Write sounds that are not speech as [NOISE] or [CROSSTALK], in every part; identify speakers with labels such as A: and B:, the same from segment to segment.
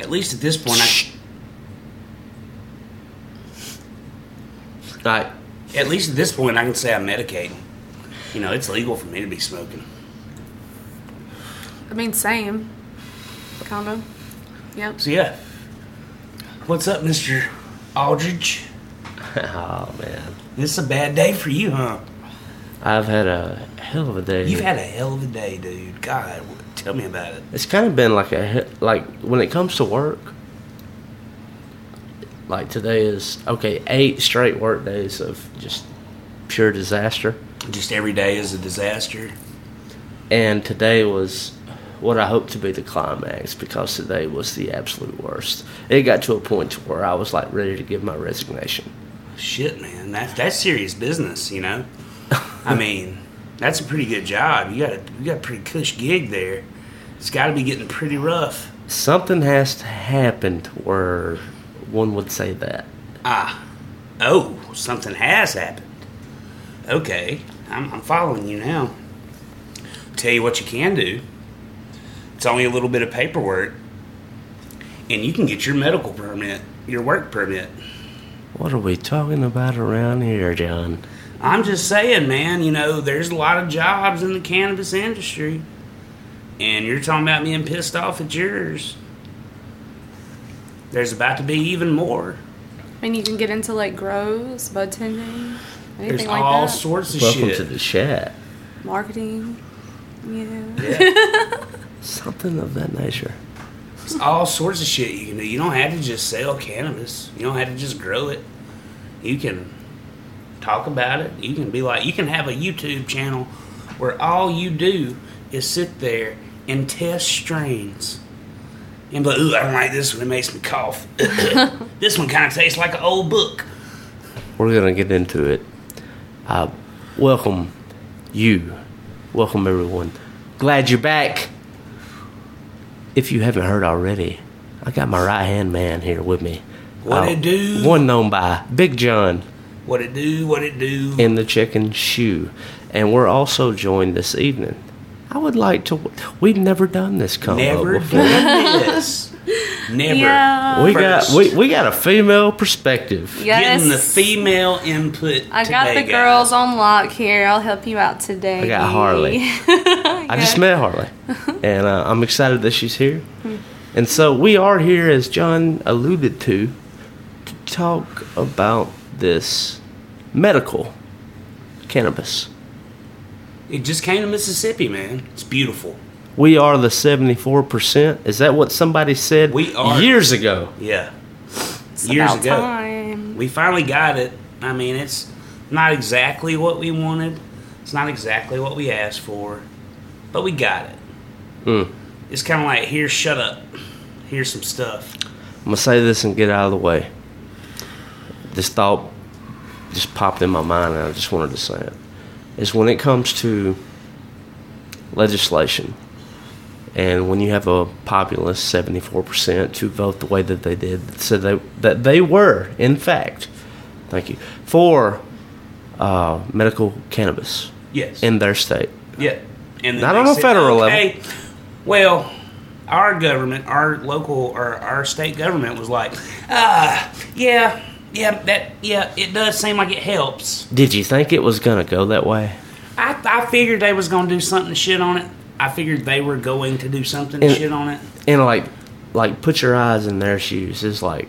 A: At least at this point, I,
B: Like,
A: at least at this point, I can say I'm medicating. You know, it's legal for me to be smoking.
C: I mean, same. Kind of. Yep.
A: So yeah, what's up, Mister Aldridge? [LAUGHS]
B: oh man,
A: This is a bad day for you, huh?
B: I've had a hell of a day.
A: You've had a hell of a day, dude. God, tell me about it.
B: It's kind of been like a like when it comes to work. Like today is okay, eight straight work days of just pure disaster,
A: Just every day is a disaster.
B: and today was what I hope to be the climax because today was the absolute worst. It got to a point to where I was like ready to give my resignation.
A: Shit, man, that's that's serious business. You know, I mean, that's a pretty good job. You got a you got a pretty cush gig there. It's got to be getting pretty rough.
B: Something has to happen to where one would say that.
A: Ah, oh, something has happened. Okay, I'm, I'm following you now. Tell you what you can do. It's only a little bit of paperwork, and you can get your medical permit, your work permit.
B: What are we talking about around here, John?
A: I'm just saying, man, you know, there's a lot of jobs in the cannabis industry. And you're talking about being pissed off at yours. There's about to be even more.
C: I mean, you can get into like grows, bud tending, anything
A: There's
C: like
A: all
C: that.
A: sorts of
B: Welcome
A: shit.
B: to the chat.
C: Marketing. Yeah.
A: Yeah. [LAUGHS]
B: Something of that nature.
A: There's all sorts of shit you can do. You don't have to just sell cannabis. You don't have to just grow it. You can talk about it. You can be like, you can have a YouTube channel where all you do is sit there and test strains. And be like, ooh, I don't like this one. It makes me cough. [LAUGHS] this one kind of tastes like an old book.
B: We're gonna get into it. Uh, welcome, you. Welcome everyone. Glad you're back. If you haven't heard already, I got my right hand man here with me.
A: What
B: Uh,
A: it do?
B: One known by Big John
A: What it do? What it do?
B: in the chicken shoe, and we're also joined this evening. I would like to. We've never done this combo
A: Never
B: before.
A: done this. Never.
C: Yeah.
B: We got we, we got a female perspective.
A: Getting the female input.
C: I got
A: today,
C: the girls on lock here. I'll help you out today.
B: I got Harley. [LAUGHS] I just met Harley, and uh, I'm excited that she's here. And so we are here, as John alluded to, to talk about this medical cannabis.
A: It just came to Mississippi, man. It's beautiful.
B: We are the 74%. Is that what somebody said
A: We are.
B: years ago?
A: Yeah.
C: It's
A: Years
C: about
A: ago.
C: time.
A: We finally got it. I mean, it's not exactly what we wanted. It's not exactly what we asked for, but we got it.
B: Mm.
A: It's kind of like, here, shut up. Here's some stuff.
B: I'm going to say this and get out of the way. This thought just popped in my mind, and I just wanted to say it. Is when it comes to legislation, and when you have a populace, 74%, to vote the way that they did, that said they, that they were, in fact, thank you, for uh, medical cannabis
A: Yes.
B: in their state.
A: yeah. And
B: Not on a federal level.
A: okay, Well, our government, our local or our state government was like, ah, yeah, yeah, that, yeah, it does seem like it helps.
B: Did you think it was going to go that way?
A: I, I figured they was gonna do something to shit on it. I figured they were going to do something
B: And-
A: shit on it.
B: and like like put your eyes in their shoes is like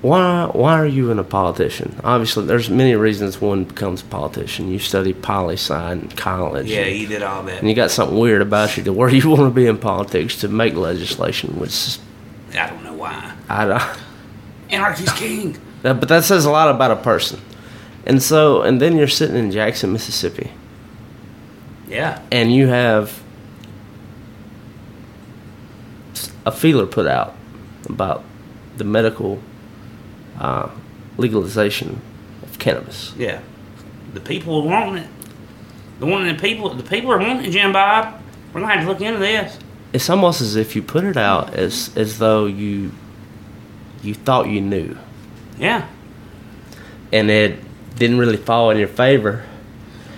B: why why are you in a politician obviously there's many reasons one becomes a politician you study poli sci in college
A: Yeah, he did all that.
B: and you got something weird about you to where [LAUGHS] you want to be in politics to make legislation which
A: I don't know why.
B: i don't [LAUGHS]
A: Anarchy's king.
B: that, but that says a lot about a person and so and then you're sitting in jackson mississippi
A: Yeah.
B: and you have a feeler put out about the medical uh, legalization of cannabis.
A: Yeah. The people are wanting it. The one the people the people are wanting it, Jim Bob. We're gonna have to look into this.
B: It's almost as if you put it out as as though you you thought you knew,
A: Yeah.
B: and it didn't really fall in your favor.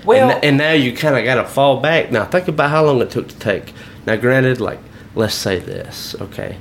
A: Well
B: and, and now you kind of got to fall back. Now think about how long it took to take. Now, granted, like let's say this, okay,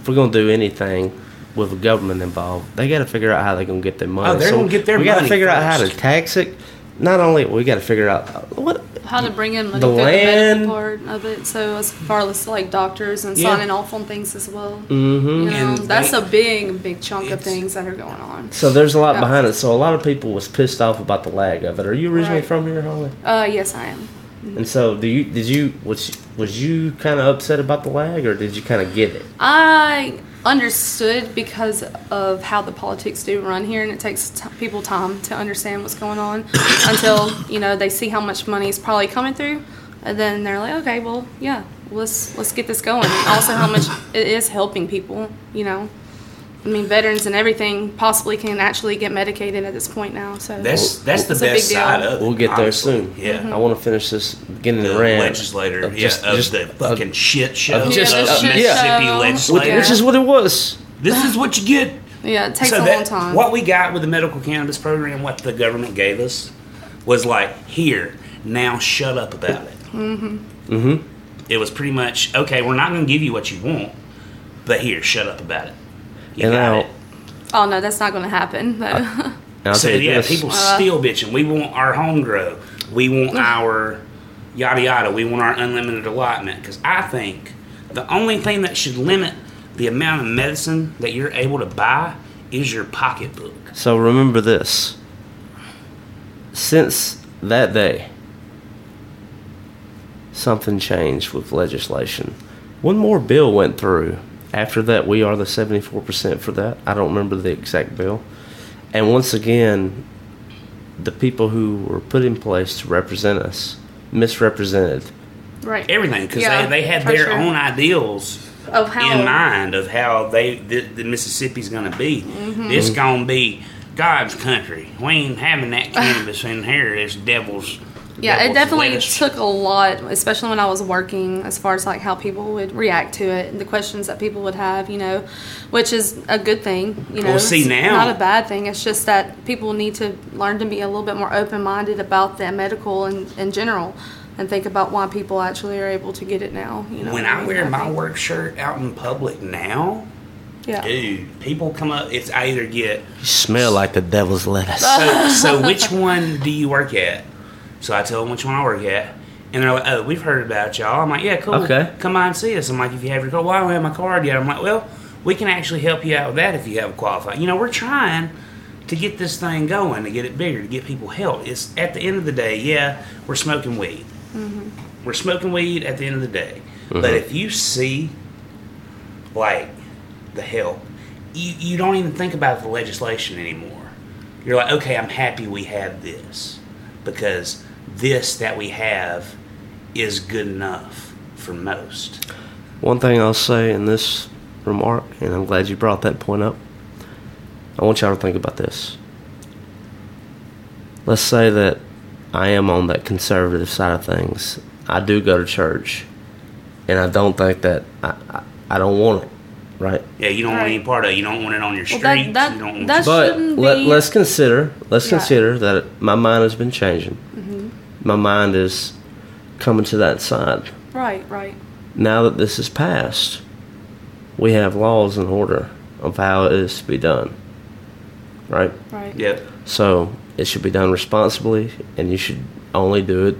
B: if we're gonna do anything with the government involved, they got to figure out how they're gonna get their money.
A: Oh, they're gonna get their
B: We got to
A: money
B: figure out how to tax it. Not only we got to figure out what
C: How to bring in like,
B: The
C: through the medical part of it. So as far as like doctors and
A: Yeah.
C: signing off on things as well.
B: hmm
C: You know,
A: And
C: that's
A: they-
C: a big, big chunk of things that are going on.
B: So there's a lot
C: Yeah.
B: behind it. So a lot of people was pissed off about the lag of it. Are you originally
C: Right.
B: from here, Harley?
C: Uh, yes, I am.
B: And so, do you did you was was you kind of upset about the lag, or did you kind of get it?
C: I understood because of how the politics do run here, and it takes t- people time to understand what's going on [COUGHS] until you know they see how much money is probably coming through, and then they're like, okay, well, yeah, let's let's get this going. And also, how much it is helping people. You know, I mean, veterans and everything possibly can actually get medicated at this point now. So
A: that's that's the
C: It's big
A: best side of it.
B: We'll get there soon.
A: Yeah.
B: I want to finish this beginning
A: The
B: rant
A: legislator,
B: of
A: yeah,
B: just-
A: of
B: just-
A: the fucking shit show
B: of
A: of
B: just-
C: Yeah, the
B: uh,
C: shit
A: Mississippi
C: show.
B: which,
A: legislature.
B: which is what it was.
A: This is what you get.
C: yeah, it takes
A: so
C: a
A: that,
C: long time.
A: What we got with the medical cannabis program, what the government gave us, was like, here, now shut up about it. Mm-hmm.
B: Mm-hmm.
A: It was pretty much, okay, we're not going to give you what you want, but here, shut up about it. You
B: And
A: got
B: now,
A: it.
C: oh no, that's not going to happen. But
B: and [LAUGHS] I'll
A: So
B: tell you
A: yeah,
B: this.
A: people uh. still bitching. We want our home grow. We want our yada yada. We want our unlimited allotment. Because I think the only thing that should limit the amount of medicine that you're able to buy is your pocketbook.
B: So remember this. Since that day, something changed with legislation. One more bill went through. After that, we are the 74% for that. I don't remember the exact bill. And once again, the people who were put in place to represent us misrepresented.
C: right,
A: Everything because
C: Yeah,
A: they, they had their
C: sure.
A: own ideals
C: of how
A: in mind of how they the, the Mississippi's going to be.
C: Mm-hmm.
A: It's going to be God's country. We ain't having that [LAUGHS] cannabis in here. It's devil's.
C: Yeah, it definitely
A: lettuce.
C: took a lot, especially when I was working, as far as like how people would react to it, and the questions that people would have, you know, which is a good thing, you know.
A: Well, see,
C: it's
A: now-
C: not a bad thing. It's just that people need to learn to be a little bit more open minded about the medical in, in general, and think about why people actually are able to get it now. You know,
A: When I
C: mean?
A: wear my
C: think-
A: work shirt out in public now,
C: yeah,
A: dude, people come up. It's I either get
B: You smell like the devil's lettuce.
A: so, so which one do you work at? So I tell them which one I work at, and they're like, "Oh, we've heard about y'all." I'm like, "Yeah, cool.
B: Okay.
A: come by and see us." I'm like, "If you have your card, well, I don't have my card yet." I'm like, "Well, we can actually help you out with that if you have a qualified." You know, we're trying to get this thing going, to get it bigger, to get people help. It's at the end of the day, yeah, we're smoking weed. Mm-hmm. We're smoking weed at the end of the day. But mm-hmm. if you see, like, the help, you, you don't even think about the legislation anymore. You're like, okay, I'm happy we have this because this that we have is good enough for most.
B: One thing I'll say in this remark, and I'm glad you brought that point up. I want y'all to think about this. Let's say that I am on that conservative side of things. I do go to church, and I don't think that I, I, I don't want it, right?
A: Yeah, you don't want any part of it. You don't want it on your
C: Well, that- that-
A: you don't want
C: that's-
B: But
C: shouldn't
B: let,
C: be-
B: let's consider let's
C: Yeah.
B: consider that my mind has been changing.
C: Mm-hmm.
B: My mind is coming to that side.
C: right, right,
B: Now that this is passed, we have laws and order of how it is to be done. Right?
C: right.
A: Yep.
B: So it should be done responsibly, and you should only do it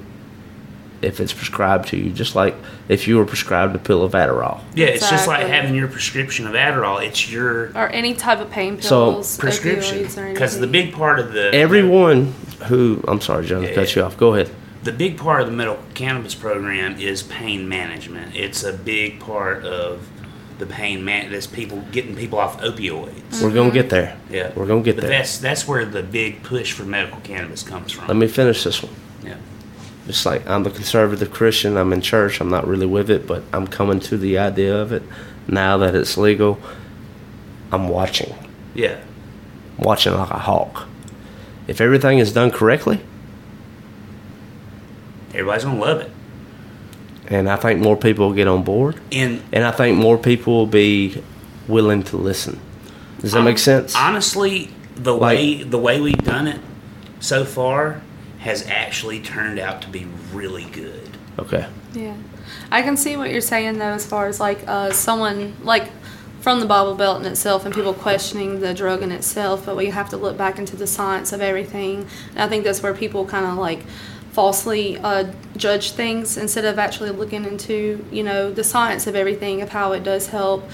B: if it's prescribed to you, just like if you were prescribed a pill of Adderall.
A: Yeah, it's just like having your prescription of Adderall. It's your
C: or any type of pain
B: So,
C: pills,
A: prescription. Because the big part of the
B: Everyone who I'm sorry, John, to cut you off. Go ahead.
A: the big part of the medical cannabis program is pain management. It's a big part of the pain man. That's people getting people off opioids.
B: We're gonna get there.
A: Yeah,
B: We're gonna get
A: but
B: there.
A: That's that's where the big push for medical cannabis comes from.
B: Let me finish this one.
A: yeah.
B: It's like I'm a conservative Christian, I'm in church, I'm not really with it, but I'm coming to the idea of it now that it's legal. I'm watching,
A: Yeah.
B: watching like a hawk. If everything is done correctly,
A: Everybody's gonna love it.
B: and I think more people will get on board,
A: And
B: and I think more people will be willing to listen. Does that make sense?
A: honestly, the
B: Like-
A: way the way we've done it so far has actually turned out to be really good.
B: Okay.
C: Yeah, I can see what you're saying though, as far as like uh, someone like from the Bible Belt in itself, and people questioning the drug in itself. But we have to look back into the science of everything, and I think that's where people kind of like falsely uh, judge things instead of actually looking into you know the science of everything of how it does help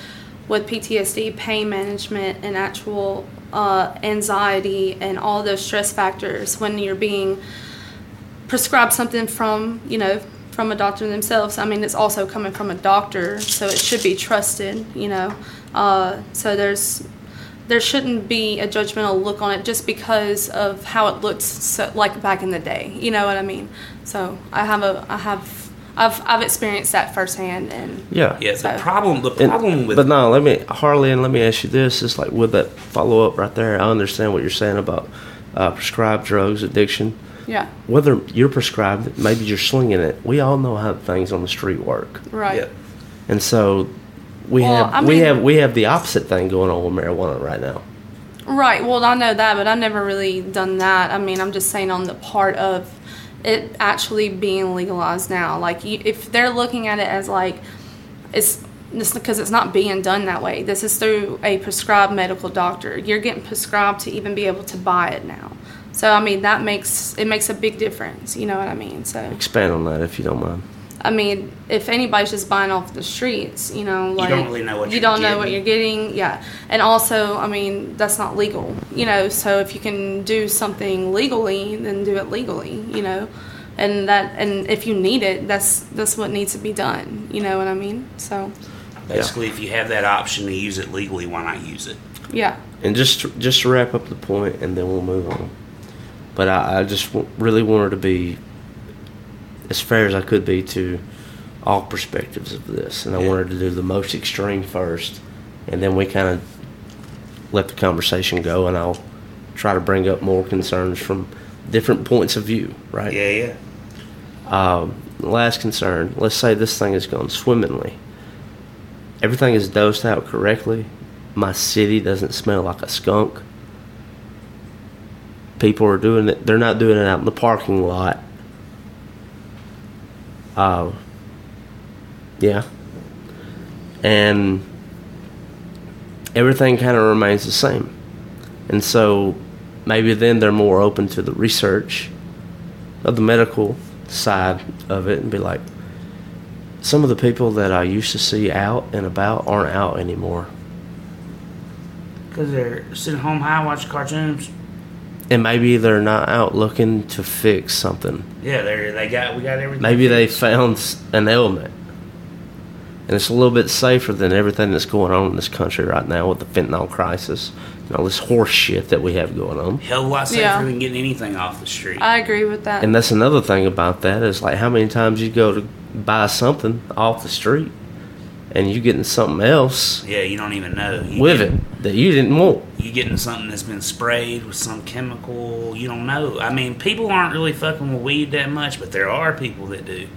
C: with PTSD, pain management, and actual uh, anxiety and all those stress factors when you're being prescribed something from you know from a doctor themselves i mean it's also coming from a doctor so it should be trusted you know uh, so there's there shouldn't be a judgmental look on it just because of how it looked so, like back in the day you know what i mean so i have a i have i've i've experienced that firsthand and
B: Yeah.
A: Yeah, the problem the
B: And-
A: problem with
B: but no, let me Harley, and let me ask you this: is like with that follow up right there. I understand what you're saying about uh, prescribed drugs, addiction.
C: yeah
B: Whether you're prescribed, maybe you're slinging it. We all know how things on the street work,
C: right
A: yeah.
B: and so we
C: Well,
B: have
C: I
B: we have we have the opposite thing going on with marijuana right now.
C: Right. Well, I know that, but I've never really done that. I mean, I'm just saying on the part of it actually being legalized now. Like, you, if they're looking at it as like it's this because it's not being done that way. This is through a prescribed medical doctor. You're getting prescribed to even be able to buy it now. So I mean, that makes it makes a big difference. You know what I mean? So
B: Expand on that if you don't mind.
C: I mean, if anybody's just buying off the streets, you know, like you
A: don't really know what
C: you
A: you're
C: don't know what you're getting, yeah. And also, I mean, that's not legal, you know. So if you can do something legally, then do it legally, you know. And that, and if you need it, that's that's what needs to be done. You know what I mean? So,
A: Basically, if you have that option to use it legally, why not use it?
C: yeah,
B: And just to, just to wrap up the point, and then we'll move on. But I, I just w- really wanted to be as fair as I could be to all perspectives of this, and I
A: Yeah.
B: wanted to do the most extreme first, and then we kind of let the conversation go, and I'll try to bring up more concerns from different points of view. Right?
A: Yeah, yeah.
B: Um, last concern. Let's say this thing has gone swimmingly. Everything is dosed out correctly. My city doesn't smell like a skunk. People are doing it. They're not doing it out in the parking lot. Uh, yeah. And everything kind of remains the same. And so maybe then they're more open to the research of the medical side of it and be like, some of the people that I used to see out and about aren't out anymore.
A: Because they're sitting home high watching cartoons.
B: And maybe they're not out looking to fix something.
A: Yeah, they they got we got everything.
B: Maybe they found an ailment. And it's a little bit safer than everything that's going on in this country right now with the fentanyl crisis and all this horse shit that we have going on.
A: hell of a lot safer
C: Yeah.
A: than getting anything off the street.
C: I agree with that.
B: And that's another thing about that is like how many times you go to buy something off the street and you're getting something else
A: yeah, you don't even know. You
B: with
A: get-
B: it that you didn't want.
A: You're getting something that's been sprayed with some chemical. You don't know. I mean, people aren't really fucking with weed that much, but there are people that do.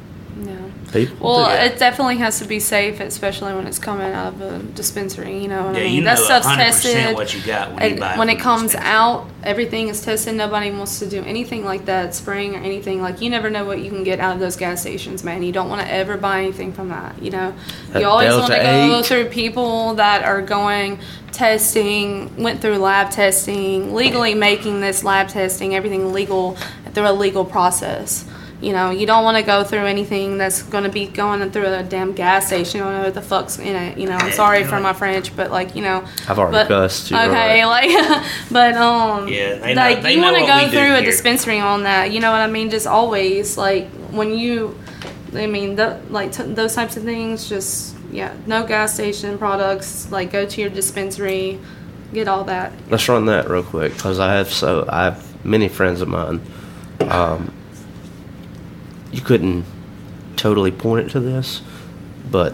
C: Yeah.
B: People
C: Well,
B: do.
C: it definitely has to be safe, especially when it's coming out of a dispensary. You know what
A: Yeah,
C: I mean?
A: you know
C: that stuff's
A: 100%
C: tested.
A: what you got when you buy it
C: when it comes
A: dispensary.
C: out, everything is tested. Nobody wants to do anything like that, spraying or anything. Like you never know what you can get out of those gas stations, man. You don't want to ever buy anything from that. You know,
B: That
C: you always want to
B: Delta
C: go
B: 8.
C: through people that are going testing, went through lab testing, legally making this lab testing, everything legal through a legal process. You know, you don't want to go through anything that's going to be going through a damn gas station. You don't know what the fuck's in it. You know, I'm sorry for my French, but like, you know.
B: I've already
C: but,
B: cussed, you're
C: Okay, like, [LAUGHS] but um,
A: Yeah, they know-
C: like
A: they
C: you want to go through a dispensary on that. You know what I mean? Just always like when you, I mean, the, like t- those types of things. Just yeah, no gas station products. Like go to your dispensary, get all that.
B: Let's run that real quick because I have so I have many friends of mine. Um, you couldn't totally point it to this, but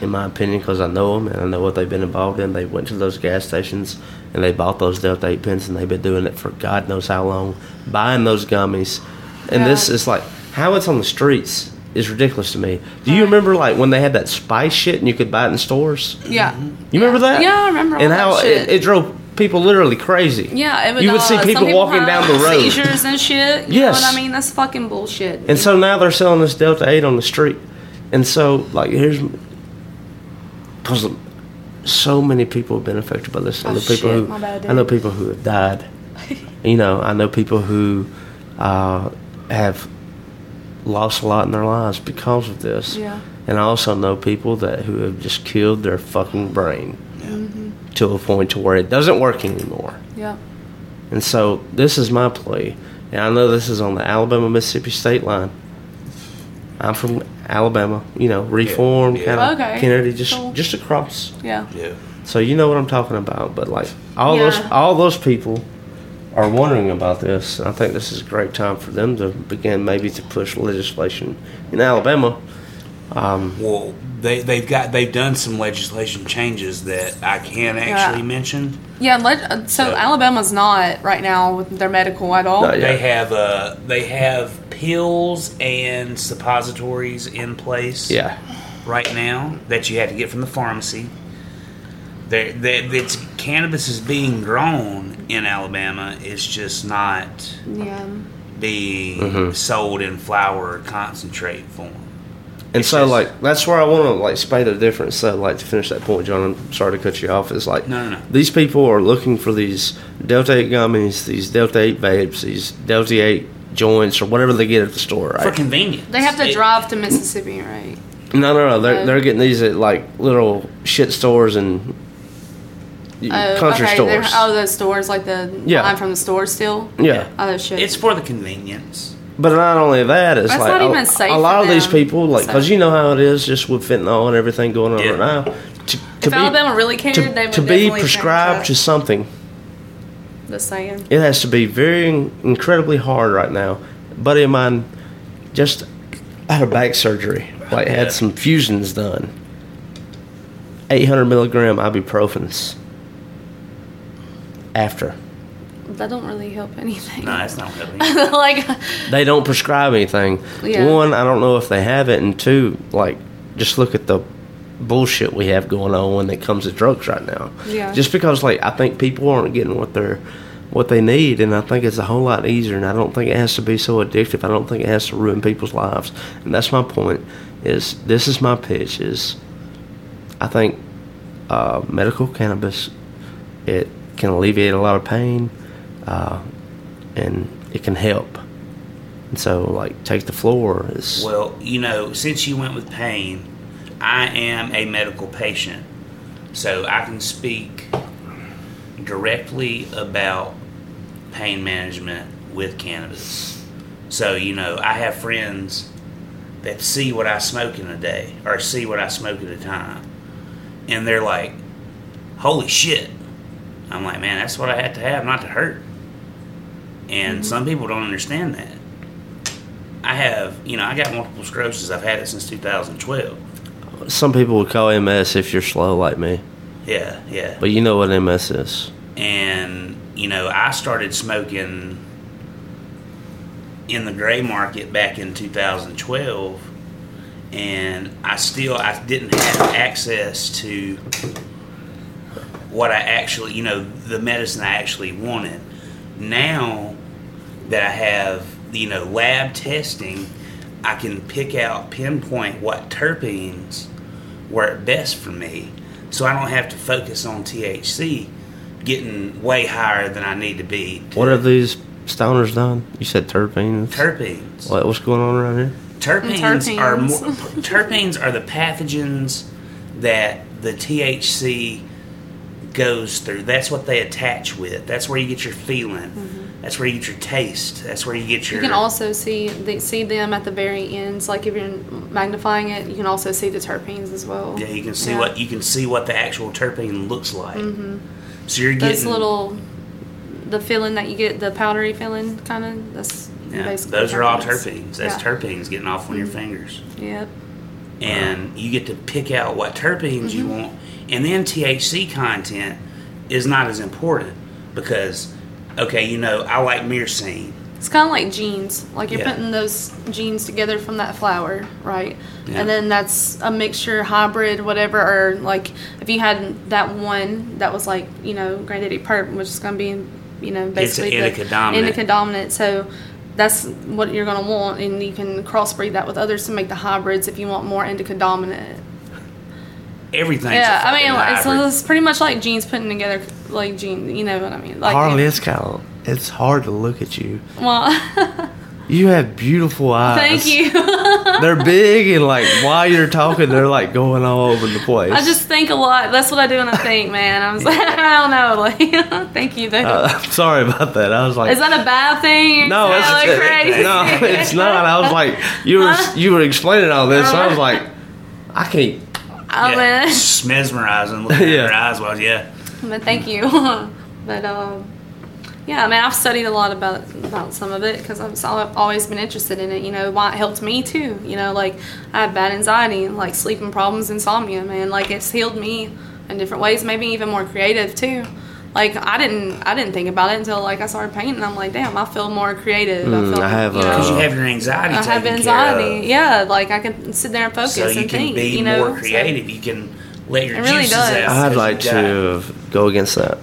B: in my opinion, because I know them and I know what they've been involved in, they went to those gas stations and they bought those Delta 8 pens and they've been doing it for God knows how long, buying those gummies. And this is like, how it's on the streets is ridiculous to me. Do you remember like when they had that spice shit and you could buy it in stores?
C: Yeah.
B: You remember that?
C: Yeah, I remember
B: And how. It, it drove people literally crazy.
C: Yeah, it would,
B: You would see
C: uh, some
B: people walking down the road.
C: seizures and shit. You
B: Yes.
C: know what I mean? That's fucking bullshit.
B: And so now they're selling this Delta 8 on the street. And so, like, here's. Because so many people have been affected by this. I
C: Oh,
B: know people
C: shit.
B: who.
C: My bad,
B: I know people who have died. [LAUGHS] you know, I know people who uh, have lost a lot in their lives because of this.
C: Yeah.
B: And I also know people that who have just killed their fucking brain
C: Mm-hmm.
B: To a point to where it doesn't work anymore.
C: yeah.
B: And so this is my plea. And I know this is on the Alabama Mississippi state line. I'm from Alabama, you know, reform
A: Yeah.
B: kind of
C: Okay.
B: Kennedy, just
C: Cool.
B: just across.
C: Yeah.
A: Yeah.
B: So you know what I'm talking about. But like all those all those people are wondering about this. I think this is a great time for them to begin maybe to push legislation in Alabama. Um,
A: Well, they they've got they've done some legislation changes that I can actually
C: Yeah.
A: mention.
C: Yeah, let, uh, so
A: So-
C: Alabama's not right now with their medical at all.
A: They have uh they have pills and suppositories in place.
B: yeah.
A: right now that you have to get from the pharmacy. There, that it's cannabis is being grown in Alabama. It's just not
C: Yeah.
A: being
B: Mm-hmm.
A: sold in flower or concentrate form.
B: And
A: It's
B: so,
A: just-
B: like, that's where I want to like spade the difference. So, like, to finish that point, John, I'm sorry to cut you off. Is like,
A: No, no, no.
B: these people are looking for these Delta Eight gummies, these Delta Eight vapes, these Delta Eight joints, or whatever they get at the store, Right?
A: For convenience,
C: They have to
A: It-
C: drive to Mississippi, right?
B: No, no, no. They're
C: Oh.
B: they're getting these at like little shit stores and
C: Oh,
B: country
C: okay, they're-
B: stores.
C: Oh, those stores, like the
B: Yeah.
C: line from the store still?
B: yeah.
C: Oh, shit.
A: It's for the convenience.
B: But not only that, it's
C: That's
B: like
C: not
B: a,
C: safe
B: a lot
C: for
B: of these people, like, because
C: so.
B: you know how it is, just with fentanyl and everything going on
A: Yeah.
B: right now. To, to
C: if Alabama really cared,
B: to,
C: they would
B: to be prescribed to something
C: that. Just saying.
B: It has to be very incredibly hard right now. A buddy of mine just had a back surgery, like
A: Yeah.
B: had some fusions done. 800 milligram ibuprofens after.
C: That don't really help anything.
A: No, that's not helping. [LAUGHS]
C: like,
B: They don't prescribe anything.
C: Yeah.
B: One, I don't know if they have it, and two, like just look at the bullshit we have going on when it comes to drugs right now.
C: Yeah.
B: Just because like I think people aren't getting what they're what they need and I think it's a whole lot easier and I don't think it has to be so addictive. I don't think it has to ruin people's lives. And that's my point is this is my pitch is I think uh, medical cannabis it can alleviate a lot of pain uh, and it can help. And so like take the floor is
A: Well, you know, since you went with pain, I am a medical patient, so I can speak directly about pain management with cannabis. So, you know, I have friends that see what I smoke in a day or see what I smoke at a time, and they're like, holy shit. I'm like, man, that's what I had to have not to hurt. And mm-hmm. some people don't understand that. I have, you know, I got multiple sclerosis. I've had it since 2012.
B: some people would call MS if you're slow like me.
A: Yeah, yeah.
B: But you know what MS is.
A: and you know, I started smoking in the gray market back in 2012, and I still I didn't have access to what I actually, you know, the medicine I actually wanted. Now that I have, you know, lab testing, I can pick out, pinpoint what terpenes work best for me, so I don't have to focus on THC getting way higher than I need to be. to-
B: What are these Stoner's done. You said terpenes.
A: Terpenes.
B: What, what's going on around here?
A: Terpenes, are more, terpenes [LAUGHS] are the pathogens that the THC goes through. That's what they attach with. That's where you get your feeling. Mm-hmm. That's where you get your taste. That's where you get your.
C: Mm-hmm. You can also see the, see them at the very ends. Like if you're magnifying it, you can also see the terpenes as well.
A: yeah, you can see
C: Yeah.
A: what you can see what the actual terpene looks like. So you're getting
C: Those little, the feeling that you get, the powdery feeling, kind of. That's
A: Yeah,
C: basically
A: those are all
C: terpenes.
A: That's
C: Yeah.
A: terpenes getting off on your fingers.
C: Yep.
A: and you get to pick out what terpenes you
C: Mm-hmm.
A: want. And then THC content is not as important because, okay, you know, I like myrcene.
C: It's kind of like genes. Like you're
A: Yeah.
C: putting those genes together from that flower, right?
A: Yeah.
C: And then that's a mixture, hybrid, whatever. Or like if you had that one that was like you know granddaddy perp, which is going to be you know basically It's
A: indica
C: the
A: dominant.
C: indica dominant. So that's what you're going to want, and you can crossbreed that with others to make the hybrids if you want more indica dominant.
A: Everything's
C: yeah, I mean, it's, it's pretty much like jeans putting together like gene. You know what I mean? Like
B: Harley, it's kind of it's hard to look at you.
C: Well, [LAUGHS]
B: You have beautiful eyes.
C: thank you. [LAUGHS]
B: They're big and like while you're talking, they're like going all over the place.
C: I just think a lot. That's what I do when I think, man. I was like, [LAUGHS] I don't know. Like, thank you. Though.
B: Uh, I'm sorry about that. I was like,
C: Is that a bad thing?
B: no, it's,
C: like crazy.
B: no, it's not. I was like, you were you were explaining all this. so I was like, I can't.
C: I
A: yeah,
C: mean,
A: it's mesmerizing looking [LAUGHS]
B: Yeah.
A: at her eyes. Well, yeah,
C: but thank you. [LAUGHS] but um, yeah, I mean, I've studied a lot about about some of it because I've always been interested in it. You know, why it helped me too. You know, like I had bad anxiety, like sleeping problems, insomnia. Man, like it's healed me in different ways. Maybe even more creative too. Like I didn't, I didn't think about it until like I started painting. I'm like, damn, I feel more creative.
B: Mm,
C: feel,
B: I have,
C: you know,
B: uh,
A: because you have your anxiety.
C: I have anxiety.
A: Care of.
C: Yeah, like I can sit there and focus
A: so you
C: and
A: can
C: think.
A: be
C: you know,
A: more
C: So-
A: creative. you can let your
C: It really
A: juices
C: does.
A: out.
B: I'd like to go against that.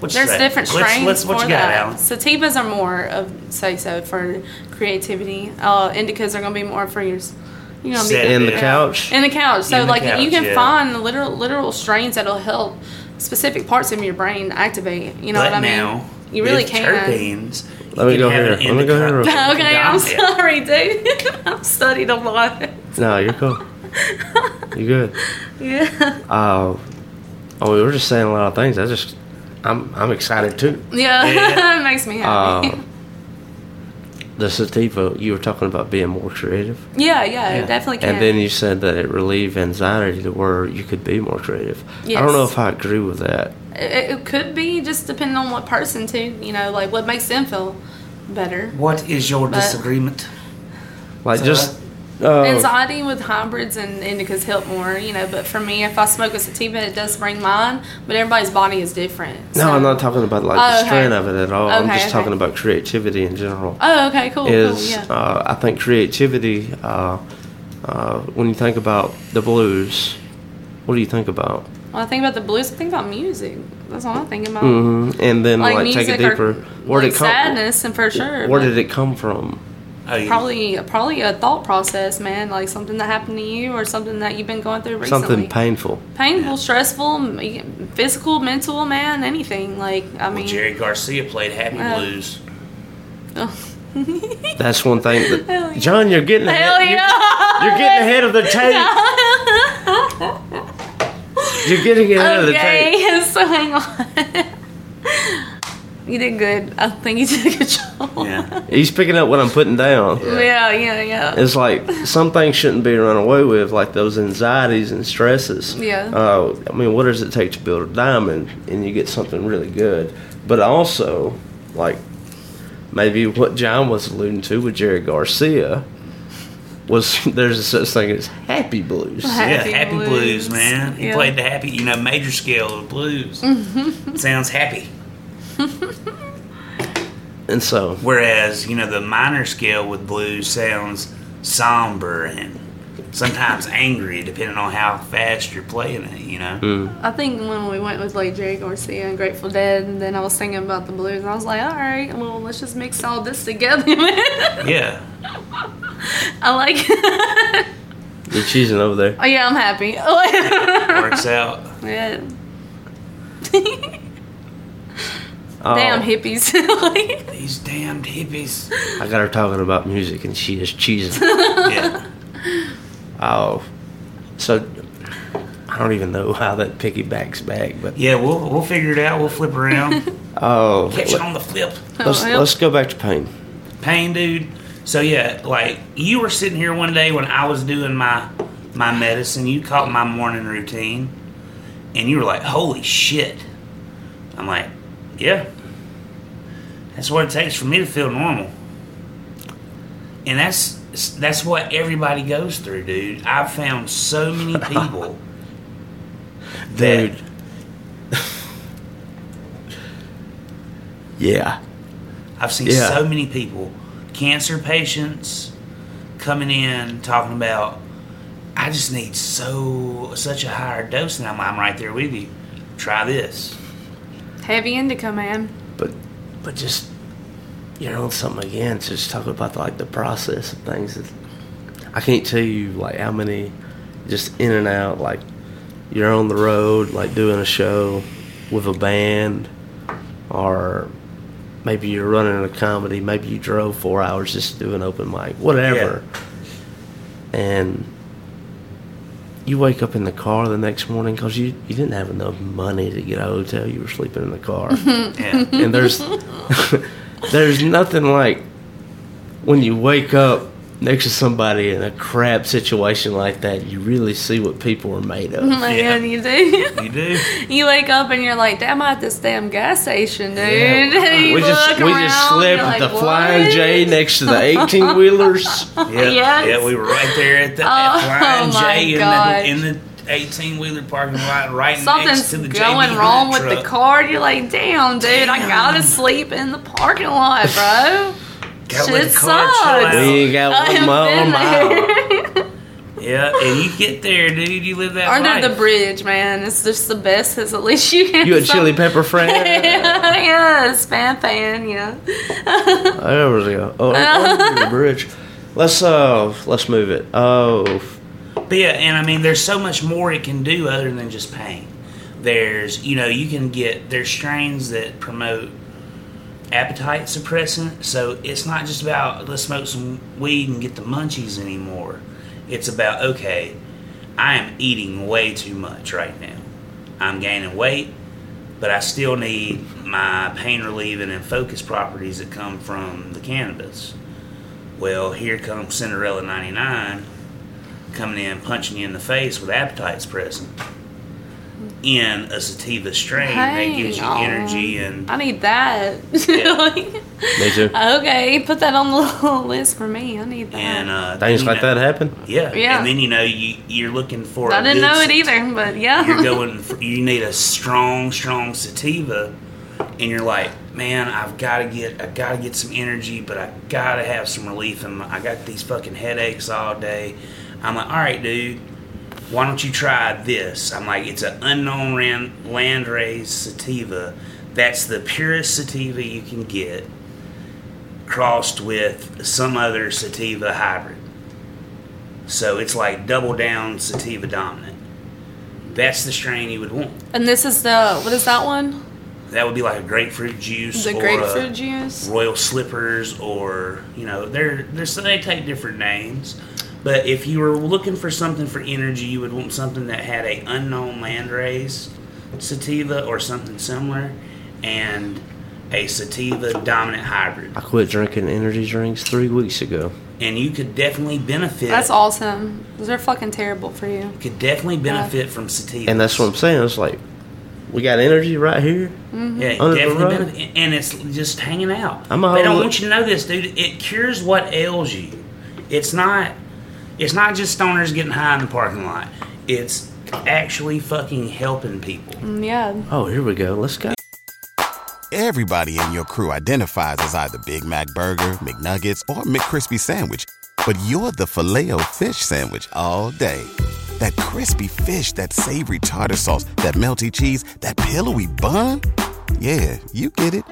A: What's
C: There's
A: that?
C: different
A: Let's-
C: strains
A: let's- what
C: for
A: you got,
C: that.
A: Alan?
C: Sativas are more of say so for creativity. Uh, indicas are gonna be more for your, you know,
B: In the couch.
C: in the couch. So
A: In
C: like
A: couch,
C: you can
A: yeah.
C: find literal literal strains that'll help specific parts of your brain activate. You know
A: but
C: what I mean?
A: now,
C: you really can.
A: terpenes.
B: Let me go
A: can have
B: here. Let me go
A: indica-
B: here real
C: okay, I'm sorry, dude. [LAUGHS] I've studied a lot.
B: No, you're cool. You good? [LAUGHS]
C: Yeah.
B: Uh, oh, we were just saying a lot of things. I just, I'm, I'm excited too.
C: Yeah, [LAUGHS]
A: Yeah.
C: it makes me happy.
B: Uh, the sativa, you were talking about being more creative,
C: yeah, yeah,
A: Yeah.
C: it definitely can.
B: and then you said that it relieved anxiety to where you could be more creative. I don't know if I agree with that.
C: It, it could be just depending on what person too. You know, like what makes them feel better.
A: What is your
C: But-
A: disagreement?
B: Like
A: So
B: just, uh,
C: Anxiety with hybrids and indicas help more. You know, but for me, if I smoke a sativa, it does bring mine. But everybody's body is different.
B: no, I'm not talking about like
C: Oh,
B: the
C: okay.
B: strain of it at all. I'm just
C: okay.
B: talking about creativity in general.
C: Oh, okay, cool,
B: is
C: cool, yeah.
B: uh, I think creativity. Uh, uh, when you think about the blues, what do you think about?
C: when I think about the blues, I think about music. That's all I'm thinking about.
B: hmm And then like, take it deeper. Where
C: like
B: did it come?
C: sadness, and for sure.
B: Where
C: but
B: did it come from?
A: Oh, you-
C: Probably, probably a thought process, man. Like something that happened to you, or something that you've been going through recently.
B: Something painful.
C: painful, stressful, physical, mental, man, anything. Like, I
A: Well,
C: mean,
A: Jerry Garcia played Happy
C: Uh,
A: Blues. [LAUGHS]
B: That's one thing
C: Hell
B: that
C: yeah.
B: John, you're getting ahead.
C: hell
B: you're-
C: yeah!
B: You're, getting ahead of the [LAUGHS] tape. You're getting ahead of the tape.
C: okay, [LAUGHS] so hang on. You did good. I think you did a good job.
A: Yeah. [LAUGHS]
B: He's picking up what I'm putting down.
C: yeah, yeah, yeah.
B: It's like some things shouldn't be run away with, like those anxieties and stresses.
C: Yeah.
B: Uh, I mean, what does it take to build a diamond, and you get something really good? But also, like maybe what John was alluding to with Jerry Garcia was [LAUGHS] there's a such thing as happy blues.
C: Happy
A: yeah, Happy Blues,
C: Blues.
A: man. He
C: Yeah.
A: played the happy, you know, major scale of blues. Mm-hmm. Sounds happy. [LAUGHS]
B: And so,
A: Whereas, you know, the minor scale with blues sounds somber and sometimes angry, depending on how fast you're playing it, you know? Hmm.
C: I think when we went with like Jerry Garcia and Grateful Dead, and then I was thinking about the blues, and I was like, all right, well, let's just mix all this together. [LAUGHS]
A: Yeah.
C: I like.
B: you're cheesing over there.
C: oh yeah, I'm happy. [LAUGHS]
A: Works out.
C: yeah. Damn oh. hippies. Like, [LAUGHS]
A: These damned hippies.
B: I got her talking about music and she is cheesing. [LAUGHS]
A: Yeah.
B: oh, so I don't even know how that piggybacks back, but
A: Yeah, we'll we'll figure it out. We'll flip around. [LAUGHS]
B: oh,
A: Catch it on the flip.
B: Oh, let's
C: Oh, well.
B: let's go back to pain.
A: Pain, dude. So yeah, like you were sitting here one day when I was doing my my medicine. You caught my morning routine, and you were like, "Holy shit!" I'm like, "Yeah." That's what it takes for me to feel normal. And that's that's what everybody goes through, dude. I've found so many [LAUGHS] people
B: Dude. yeah.
A: I've seen
B: Yeah.
A: so many people, cancer patients, coming in talking about, I just need so such a higher dose, and I'm, I'm right there with you. Try this.
C: Heavy indica, man.
B: But but just you know something again. Just talk about like the process of things. That, I can't tell you like how many just in and out. Like you're on the road, like doing a show with a band, or maybe you're running a comedy. Maybe you drove four hours just to do an open mic, whatever. And you wake up in the car the next morning because you, you didn't have enough money to get a hotel. You were sleeping in the car [LAUGHS]
A: Yeah.
B: and there's [LAUGHS] there's nothing like when you wake up next to somebody in a crap situation like that you really see what people are made of [LAUGHS]
C: Man, you do.
A: you do. [LAUGHS]
C: You wake up and you're like, damn, I'm at this damn gas station, dude.
A: Yeah. [LAUGHS]
C: You
B: we just
C: look
B: we just
C: around,
B: slept
C: you're
B: the
C: like,
B: flying j next to the 18 wheelers
A: Yeah.
C: Yes.
A: Yeah, we were right there at the
C: Oh,
A: Flying
C: my
A: J in the, in the 18 wheeler parking lot, right next
C: Something's
A: to the
C: going
A: JB
C: wrong
A: Hunt
C: with the
A: truck.
C: car. You're like, damn, dude, I gotta sleep in the parking lot, bro.
A: Gotta let
C: Shit
A: the car
C: sucks.
A: out.
B: we got
C: I
B: one mile a
C: have
B: mile
C: been there.
A: Yeah, and you get there, dude. You live that
C: Under
A: life.
C: the bridge, man. It's just the best. Cause at least you get
B: you a
C: some- [LAUGHS]
B: chili pepper friend [LAUGHS]
C: yes, fan fan, yeah.
B: there we go oh under [LAUGHS] the bridge let's uh let's move it oh
A: But yeah, and I mean, there's so much more it can do other than just pain. There's, you know, you can get there's strains that promote appetite suppressant. So it's not just about let's smoke some weed and get the munchies anymore. It's about okay, I am eating way too much right now. I'm gaining weight, but I still need my pain relieving and focus properties that come from the cannabis. Well, here comes Cinderella 99 coming in punching you in the face with appetite suppressant in a sativa strain that gives you
C: Hang
A: energy and
C: I need that.
A: Yeah.
C: Like, [LAUGHS]
B: me too
C: okay, put that on the little [LAUGHS] list for me. I need that.
A: and uh,
B: things like
A: know-
B: that happen
A: Yeah,
C: Yeah.
A: and then you know you you're looking for.
C: I
A: a
C: didn't know
A: s-
C: it either, but yeah.
A: You're [LAUGHS] going. For, you need a strong, strong sativa, and you're like, man, I've got to get, I got to get some energy, but I got to have some relief. And I got these fucking headaches all day. I'm like, all right, dude, why don't you try this? I'm like, it's an unknown ran, landrace sativa. That's the purest sativa you can get, crossed with some other sativa hybrid. So it's like double down sativa dominant. That's the strain you would want.
C: and this is the what is that one?
A: That would be like a grapefruit juice
C: The
A: or
C: grapefruit juice.
A: royal slippers or you know they're they're so they take different names. But if you were looking for something for energy, you would want something that had a unknown landrace sativa or something similar, and a sativa dominant hybrid.
B: i quit drinking energy drinks three weeks ago
A: And you could definitely benefit.
C: That's awesome. Those are fucking terrible for you.
A: Could definitely benefit from sativa.
B: and that's what i'm saying it's like we got energy right here mm-hmm.
A: Yeah,
B: Under the
A: definitely
B: rug.
A: benefit, and it's just hanging out.
B: I'm a
A: they don't
B: whole-
A: want you to know this, dude. It cures what ails you. It's not. It's not just stoners getting high in the parking lot. It's actually fucking helping people.
C: Mm, Yeah.
B: oh here we go let's go
D: Everybody in your crew identifies as either Big Mac Burger, McNuggets, or McCrispy Sandwich. But you're the filet fish Sandwich all day. That crispy fish, that savory tartar sauce, that melty cheese, that pillowy bun. Yeah, you get it.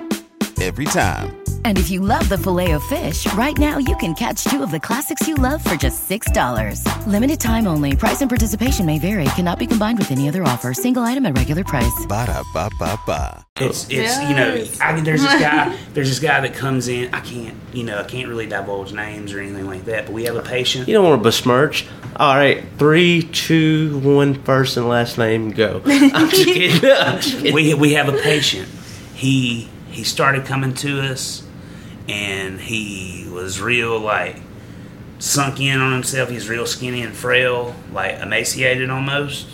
D: Every time.
E: And if you love the Filet-O-Fish, right now you can catch two of the classics you love for just $6. Limited time only. Price and participation may vary. Cannot be combined with any other offer. Single item at regular price.
D: Ba da ba ba ba.
A: It's it's you know
C: Yes.
A: I, there's this guy [LAUGHS] there's this guy that comes in I can't you know I can't really divulge names or anything like that but we have a patient
B: You don't want to besmirch. All right, three, two, one, first and last name, go. [LAUGHS] I'm just kidding. [LAUGHS] I'm just kidding.
A: we we have a patient. He he started coming to us, and he was real like sunk in on himself. He's real skinny and frail, like emaciated almost.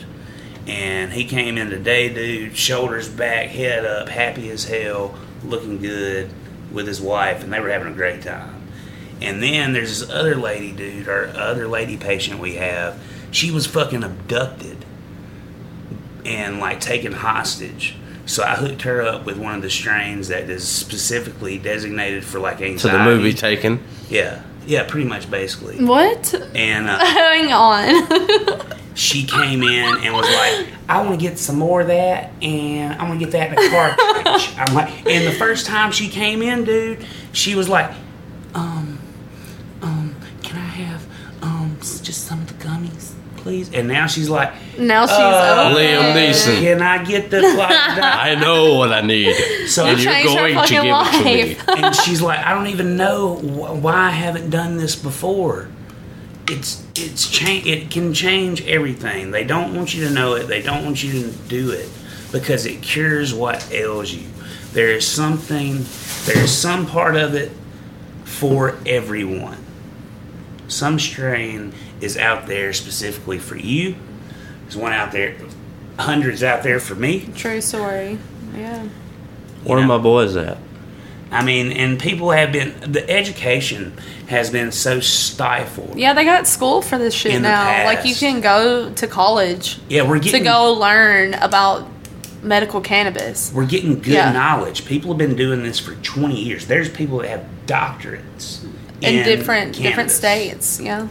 A: And he came in today, dude, shoulders back, head up, happy as hell, looking good with his wife, and they were having a great time. And then there's this other lady, dude, our other lady patient we have. She was fucking abducted and like taken hostage. So I hooked her up with one of the strains that is specifically designated for like anxiety.
B: So the movie taken.
A: Yeah, yeah, pretty much basically.
C: What?
A: And uh, [LAUGHS]
C: Hang on.
A: she came in and was like, "I want to get some more of that, and I want to get that in a cartridge." [LAUGHS] I'm like, and the first time she came in, dude, she was like, "Um, um, can I have um just some of the gummies, please?" And now she's like,
C: now she's
A: Uh,
C: open.
B: Liam Neeson.
A: "Can I get the fuck [LAUGHS] down?"
B: I know what I need.
A: So
B: and
A: You
B: you're going to
C: fucking
B: give it to me. [LAUGHS]
A: and she's like, I don't even know why I haven't done this before. It's it's change. It can change everything. They don't want you to know it. They don't want you to do it because it cures what ails you. There is something. There is some part of it for everyone. Some strain is out there specifically for you. There's one out there. Hundreds out there for me.
C: True story. Yeah.
B: Where are my boys at?
A: I mean, and people have been the education has been so stifled.
C: Yeah, they got school for this shit now. Like you can go to college
A: Yeah, we're getting to
C: go learn about medical cannabis.
A: we're getting good
C: Yeah.
A: knowledge. People have been doing this for 20 years. There's people that have doctorates
C: In, different different
A: cannabis.
C: states. Yeah.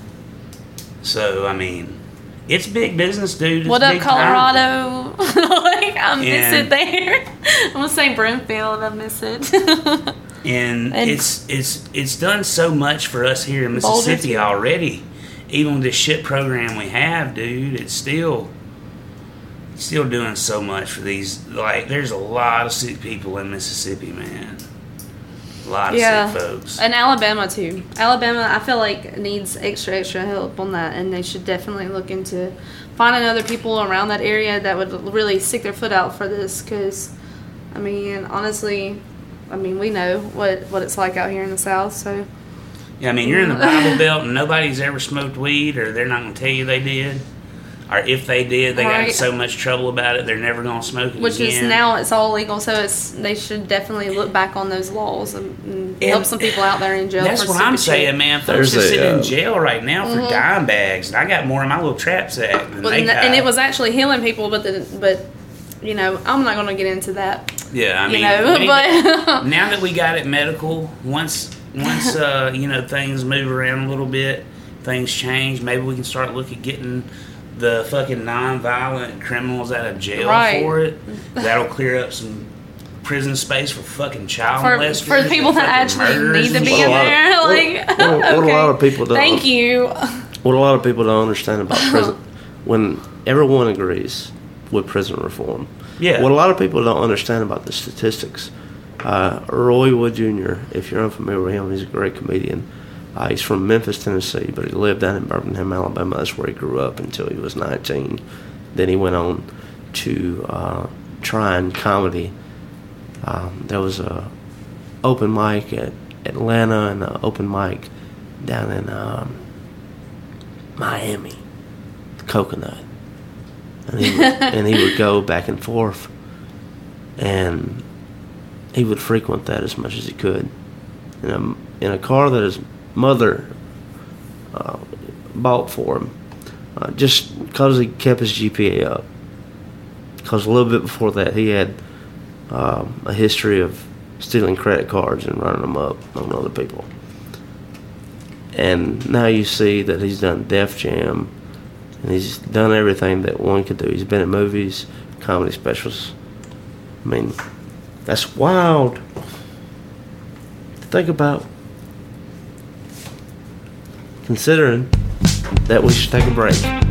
A: So I mean, it's big business, dude. It's
C: What up. Colorado? [LAUGHS] like I miss
A: And-
C: it there. [LAUGHS] I'm gonna say Brimfield. I miss it. [LAUGHS]
A: And,
C: And-
A: it's it's it's done so much for us here in Mississippi
C: too.
A: already. Even with this shit program we have, dude, it's still still doing so much for these. Like, there's a lot of sick people in Mississippi, man. A lot of
C: yeah.
A: sick folks.
C: And Alabama too. Alabama, I feel like needs extra extra help on that, and they should definitely look into finding other people around that area that would really stick their foot out for this. Because, I mean, honestly, I mean we know what what it's like out here in the South. So
A: Yeah, I mean, you're in the Bible Belt and nobody's ever smoked weed, or they're not going to tell you they did. Or if they did, they got in so much trouble about it, they're never going to smoke it
C: which
A: again.
C: is now it's all legal. So it's they should definitely look back on those laws and, and help some people out there in jail.
A: That's
C: for
A: what I'm
C: stupid shit.
A: saying, man.
B: There's
A: Folks are
B: a,
A: sitting
B: uh,
A: in jail right now for dime bags, and I got more in my little trap sack than
C: Well,
A: they
C: and,
A: got.
C: and it was actually healing people, but the, but you know I'm not going to get into that.
A: yeah, I
C: you
A: mean,
C: know,
A: we
C: but- [LAUGHS]
A: now that we got it medical, once once [LAUGHS] uh, you know things move around a little bit, things change. Maybe we can start looking at getting the fucking non-violent criminals out of jail
C: Right.
A: for it. That'll clear up some prison space for fucking child
C: For,
A: molesters
C: for the people that actually need to be in
B: What a lot of-
C: there,
B: what-
C: like
B: what a- a lot of people don't-
C: Thank you.
B: What a lot of people don't understand about prison, [LAUGHS] when everyone agrees with prison reform,
A: Yeah.
B: What a lot of people don't understand about the statistics. Uh, Roy Wood Jr., if you're unfamiliar with him, he's a great comedian. Uh, he's from Memphis, Tennessee, but he lived down in Birmingham, Alabama. That's where he grew up until he was 19. Then he went on to uh, trying comedy. Um, there was a open mic at Atlanta and an open mic down in um, Miami, Coconut, and he, would, [LAUGHS] and he would go back and forth, and he would frequent that as much as he could, in a in a car that his mother uh, bought for him, uh, just because he kept his GPA up. Because a little bit before that, he had um, a history of stealing credit cards and running them up on other people. And now you see that he's done Def Jam, and he's done everything that one could do. He's been in movies, comedy specials. I mean, that's wild.
F: Think about considering that we should take a break.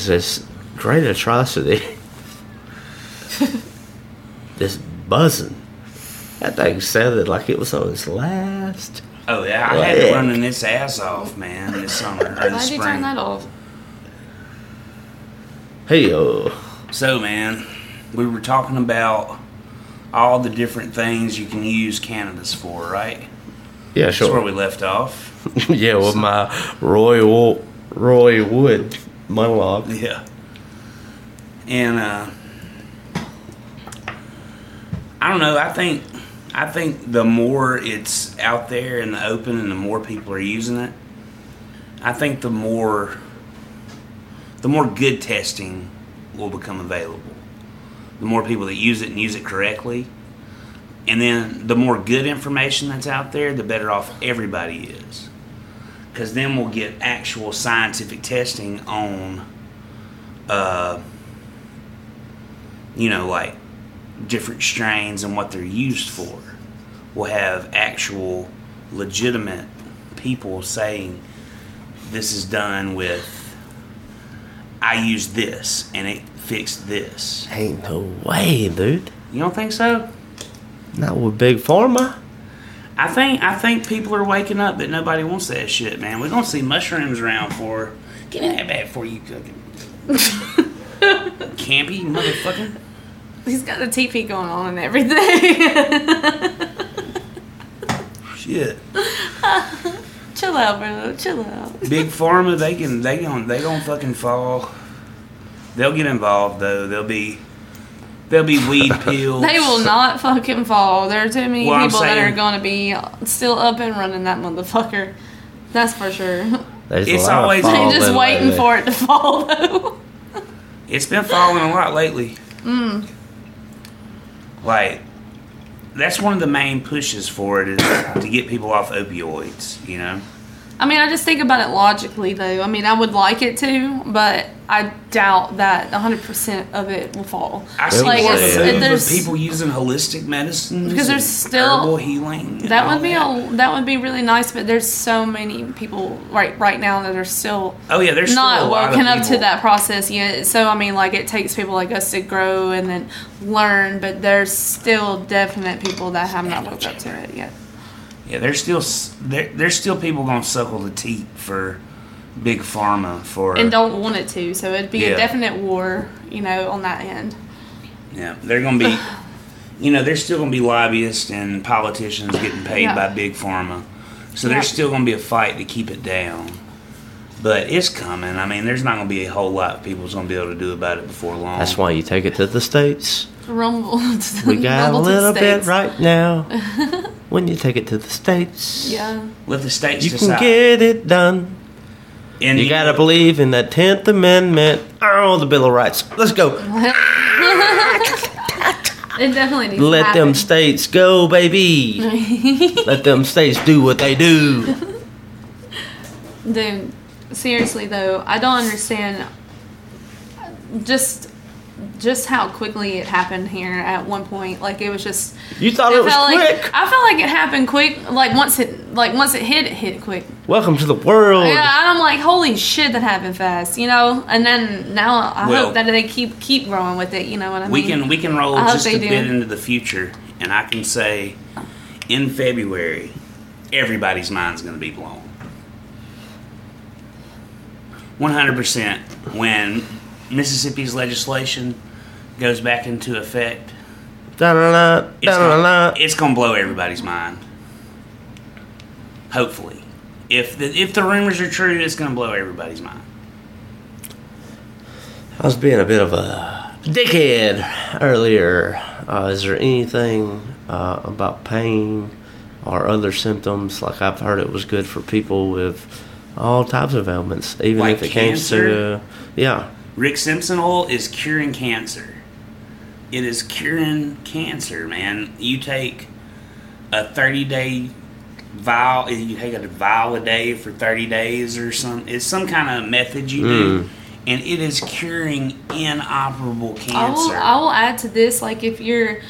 B: Was
F: this great atrocity. [LAUGHS] this buzzing. That thing sounded like it was on its last.
A: Oh yeah, I had it running its ass off, man, this summer [LAUGHS] or
C: Why'd you turn
A: spring.
C: that off?
F: Hey, uh,
A: So man, we were talking about all the different things you can use cannabis for, right?
F: yeah,
A: That's where
F: sure.
A: we left off. [LAUGHS]
F: yeah, with my Roy Wo- Roy Wood monologue.
A: Yeah. And uh I don't know, I think I think the more it's out there in the open and the more people are using it, I think the more the more good testing will become available. The more people that use it and use it correctly. And then the more good information that's out there, the better off everybody is. Because then we'll get actual scientific testing on, uh, you know, like different strains and what they're used for. We'll have actual legitimate people saying this is done with, I used this and it fixed this.
F: Ain't no way, dude.
A: You don't think so?
F: Not with Big Pharma.
A: I think I think people are waking up, but nobody wants that shit, man. We're gonna see mushrooms around for. Get in that bag for you, cooking. [LAUGHS] campy motherfucker.
C: He's got the TP going on and everything.
A: Shit.
C: Chill [LAUGHS] chill out, bro. Chill out.
A: Big pharma, they can they gon' they gon' fucking fall. They'll get involved though. They'll be they'll be weed pills. [LAUGHS]
C: They will not fucking fall. There are too many
A: Well, I'm
C: people that are
A: saying-
C: going to be still up and running that motherfucker. That's for sure.
B: There's
A: It's
B: a lot
A: always-
B: of
A: They
C: They're just
B: falling
C: waiting
B: lately.
C: for it to fall, though.
A: It's been falling a lot lately.
C: Mm.
A: Like that's one of the main pushes for it is to get people off opioids. You know.
C: I mean, I just think about it logically, though. I mean, I would like it to, but I doubt that 100% of it will fall.
A: I see
C: Like, it's- it- there's-
A: people using holistic medicine
C: Because there's still-
A: healing.
C: That would be
A: that.
C: a, that would be really nice, but there's so many people right right now that are still
A: Oh yeah, there's
C: not
A: still a lot of
C: woken up to that process yet. So I mean, like it takes people like us to grow and then learn, but there's still definite people that have not woke up to it yet.
A: Yeah, there's still there, there's still people gonna suckle the teat for big pharma for
C: And don't want it to, so it'd be
A: Yeah.
C: a definite war, you know, on that end.
A: yeah they're gonna be [SIGHS] you know there's still gonna be lobbyists and politicians getting paid
C: Yeah.
A: by big pharma, so
C: Yeah.
A: there's still gonna be a fight to keep it down. But it's coming. I mean, there's not gonna be a whole lot of people's gonna be able to do about it before long.
B: That's why you take it to the states.
C: Rumble. [LAUGHS]
B: We got a
C: rumble to the
B: little bit right now. [LAUGHS] when you take it to the states,
C: Yeah.
A: let the states
B: you can get it done.
A: and
B: You gotta believe in that Tenth Amendment. Oh, the Bill of Rights. Let's go. [LAUGHS]
C: It definitely needs
B: Let
C: to happen.
B: them states go, baby. [LAUGHS] Let them states do what they do.
C: Dude, seriously though, I don't understand just just how quickly it happened here at one point. Like it was just
B: You thought it was
C: felt
B: quick.
C: Like, I felt like it happened quick. Like once it like once it hit, it hit quick.
B: Welcome to the world.
C: Yeah, and I'm like, holy shit, that happened fast, you know. And then now I
A: Well-
C: hope that they keep keep growing with it. You know what I
A: we
C: mean?
A: We can we can roll
C: I
A: just a
C: do.
A: bit into the future, and I can say, in February, everybody's mind's going to be blown. One hundred percent. When Mississippi's legislation goes back into effect,
B: Da-da-da,
A: it's
B: da-da-da.
A: gonna, it's gonna blow everybody's mind. Hopefully, if the if the rumors are true, it's gonna blow everybody's mind.
B: I was being a bit of a dickhead earlier. Uh, is there anything uh, about pain or other symptoms? Like I've heard it was good for people with all types of ailments, even
A: Like
B: if it came to yeah.
A: Rick Simpson oil is curing cancer. It is curing cancer, man. You take a 30 day vial, you take a vial a day for 30 days or some, it's some kind of method you do, mm. and it is curing inoperable
C: I will,
A: cancer.
C: I will add to this, like if you're